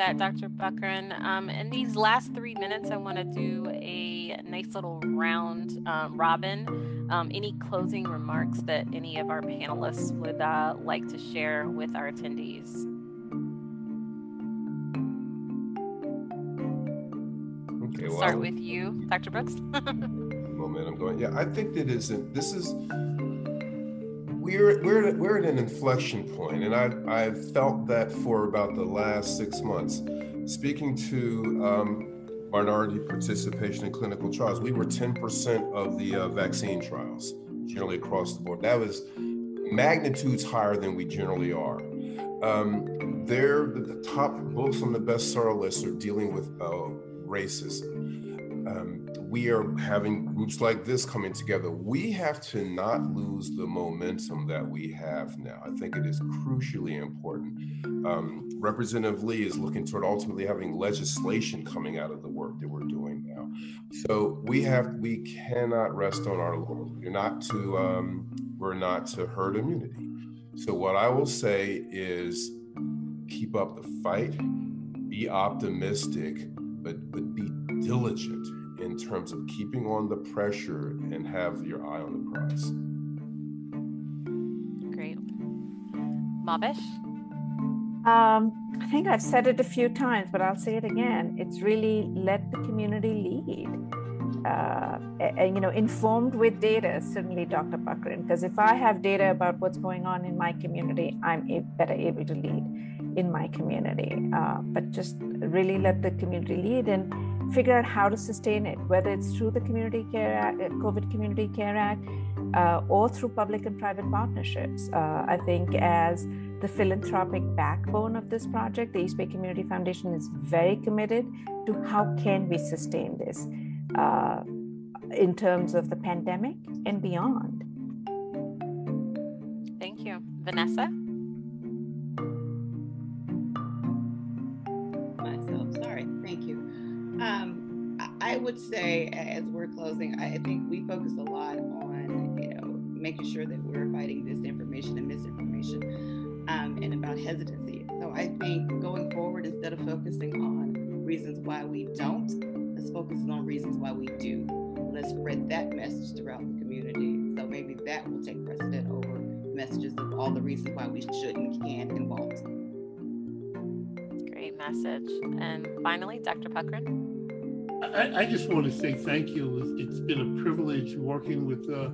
That, Dr. Puckrein. Um, in these last three minutes, I want to do a nice little round um, robin. Um, any closing remarks that any of our panelists would uh, like to share with our attendees? Okay, well, start with you, Dr. Brooks. momentum going. Yeah, I think that isn't. This is we're we're we're at an inflection point, and I've I've felt that for about the last six months. Speaking to um, minority participation in clinical trials, we were 10% of the uh, vaccine trials generally across the board. That was magnitudes higher than we generally are. Um, they're the top books on the bestseller list are dealing with uh, racism. Um, we are having groups like this coming together. We have to not lose the momentum that we have now. I think it is crucially important. Um, Representative Lee is looking toward ultimately having legislation coming out of the work that we're doing now. So we have, we cannot rest on our laurels. We're not to, um, we're not to herd immunity. So what I will say is, keep up the fight, be optimistic, but but be diligent terms of keeping on the pressure and have your eye on the prize. Great. Mavish? Um, I think I've said it a few times, but I'll say it again. It's really let the community lead. Uh, and, you know, informed with data, certainly, Dr. Puckrein, because if I have data about what's going on in my community, I'm a- better able to lead in my community. Uh, but just really let the community lead and figure out how to sustain it, whether it's through the Community Care Act, uh, COVID Community Care Act, uh, or through public and private partnerships. Uh, I think as the philanthropic backbone of this project, the East Bay Community Foundation is very committed to how can we sustain this uh, in terms of the pandemic and beyond. Thank you. Vanessa? I would say, as we're closing, I think we focus a lot on, you know, making sure that we're fighting disinformation and misinformation um, and about hesitancy. So I think going forward, instead of focusing on reasons why we don't, let's focus on reasons why we do. Let's spread that message throughout the community. So maybe that will take precedent over messages of all the reasons why we shouldn't, can't, and won't. Great message. And finally, Dr. Puckrein. I, I, just want to say thank you. It's been a privilege working with uh,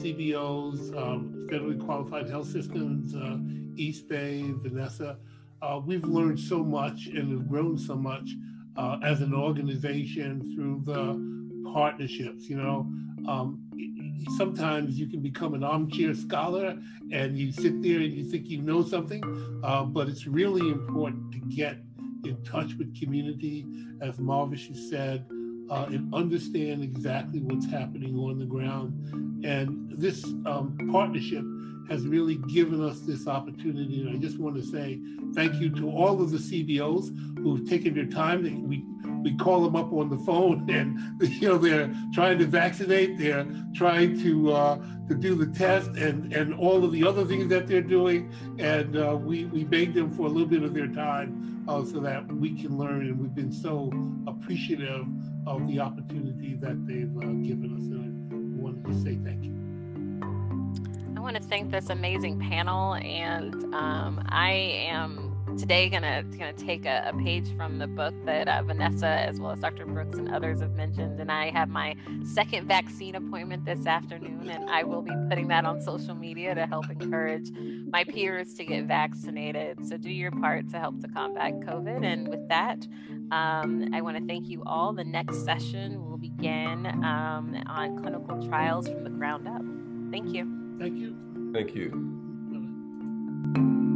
CBOs, um, federally qualified health systems, uh, East Bay, Vanessa. Uh, we've learned so much and have grown so much uh, as an organization through the partnerships. You know, um, sometimes you can become an armchair scholar and you sit there and you think you know something, uh, but it's really important to get in touch with community, as Marvish said, uh, and understand exactly what's happening on the ground. And this um, partnership has really given us this opportunity. And I just want to say thank you to all of the CBOs who've taken their time. We we call them up on the phone, and you know they're trying to vaccinate, they're trying to uh, to do the test, and and all of the other things that they're doing. And uh, we we beg them for a little bit of their time uh, so that we can learn. And we've been so appreciative of the opportunity that they've uh, given us. And I wanted to say thank you. I want to thank this amazing panel, and um, I am today gonna gonna take a, a page from the book that uh, Vanessa, as well as Dr. Brooks and others have mentioned. And I have my second vaccine appointment this afternoon, and I will be putting that on social media to help encourage my peers to get vaccinated. So do your part to help to combat COVID. And with that, um, I want to thank you all. The next session will begin um, on clinical trials from the ground up. Thank you. Thank you. Thank you.